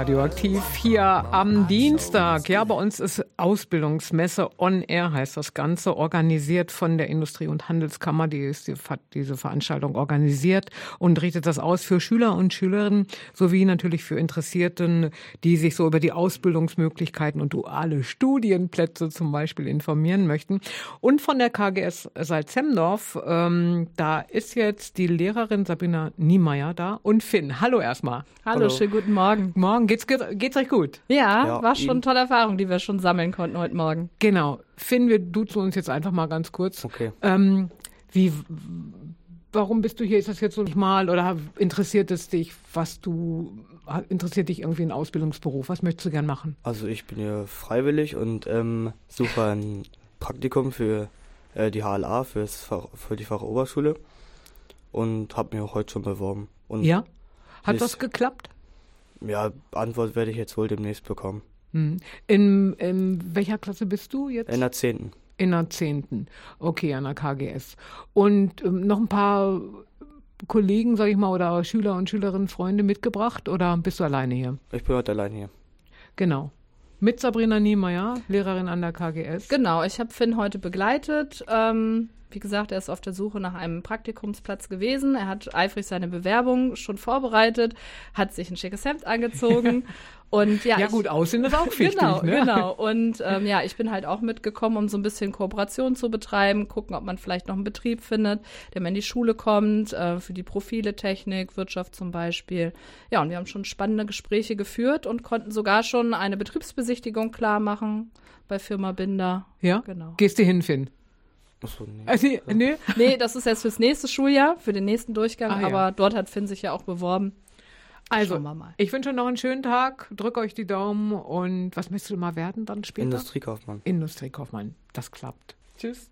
Radioaktiv hier am Dienstag. Ja, bei uns ist Ausbildungsmesse On Air heißt das Ganze, organisiert von der Industrie- und Handelskammer. Die ist die, diese Veranstaltung organisiert und richtet das aus für Schüler und Schülerinnen sowie natürlich für Interessierten, die sich so über die Ausbildungsmöglichkeiten und duale Studienplätze zum Beispiel informieren möchten. Und von der KGS Salzemdorf, ähm, da ist jetzt die Lehrerin Sabina Niemeyer da und Finn. Hallo erstmal. Hallo, Hallo. schönen guten Morgen. Morgen. Geht's, geht's euch gut? Ja, ja war schon eine tolle Erfahrung, die wir schon sammeln konnten heute Morgen. Genau. Finn, wir duzen uns jetzt einfach mal ganz kurz. Okay. Ähm, wie, warum bist du hier? Ist das jetzt so nicht mal oder interessiert es dich, was du, interessiert dich irgendwie ein Ausbildungsberuf? Was möchtest du gern machen? Also ich bin hier freiwillig und ähm, suche ein Praktikum für äh, die HLA, fürs Fach, für die Fachoberschule und habe mir heute schon beworben. Und ja? Hat das geklappt? Ja, Antwort werde ich jetzt wohl demnächst bekommen. Hm. In, in welcher Klasse bist du jetzt? In der 10. In der 10. Okay, an der KGS. Und ähm, noch ein paar Kollegen, sag ich mal, oder Schüler und Schülerinnen, Freunde mitgebracht oder bist du alleine hier? Ich bin heute alleine hier. Genau. Mit Sabrina Niemeyer, Lehrerin an der KGS. Genau, ich habe Finn heute begleitet. Ähm, wie gesagt, er ist auf der Suche nach einem Praktikumsplatz gewesen. Er hat eifrig seine Bewerbung schon vorbereitet, hat sich ein schickes Hemd angezogen. Und ja, ja gut, aussehen ist auch wichtig. Genau, ne? genau. Und ähm, ja, ich bin halt auch mitgekommen, um so ein bisschen Kooperation zu betreiben, gucken, ob man vielleicht noch einen Betrieb findet, der mal in die Schule kommt, äh, für die Profile Technik, Wirtschaft zum Beispiel. Ja, und wir haben schon spannende Gespräche geführt und konnten sogar schon eine Betriebsbesichtigung klar machen bei Firma Binder. Ja, genau. Gehst du hin, Finn? Achso, nee. Also, nee. nee, das ist jetzt fürs nächste Schuljahr, für den nächsten Durchgang, ah, aber ja. dort hat Finn sich ja auch beworben. Also, ich wünsche noch einen schönen Tag, drück euch die Daumen und was möchtest du mal werden dann später? Industriekaufmann. Industriekaufmann, das klappt. Tschüss.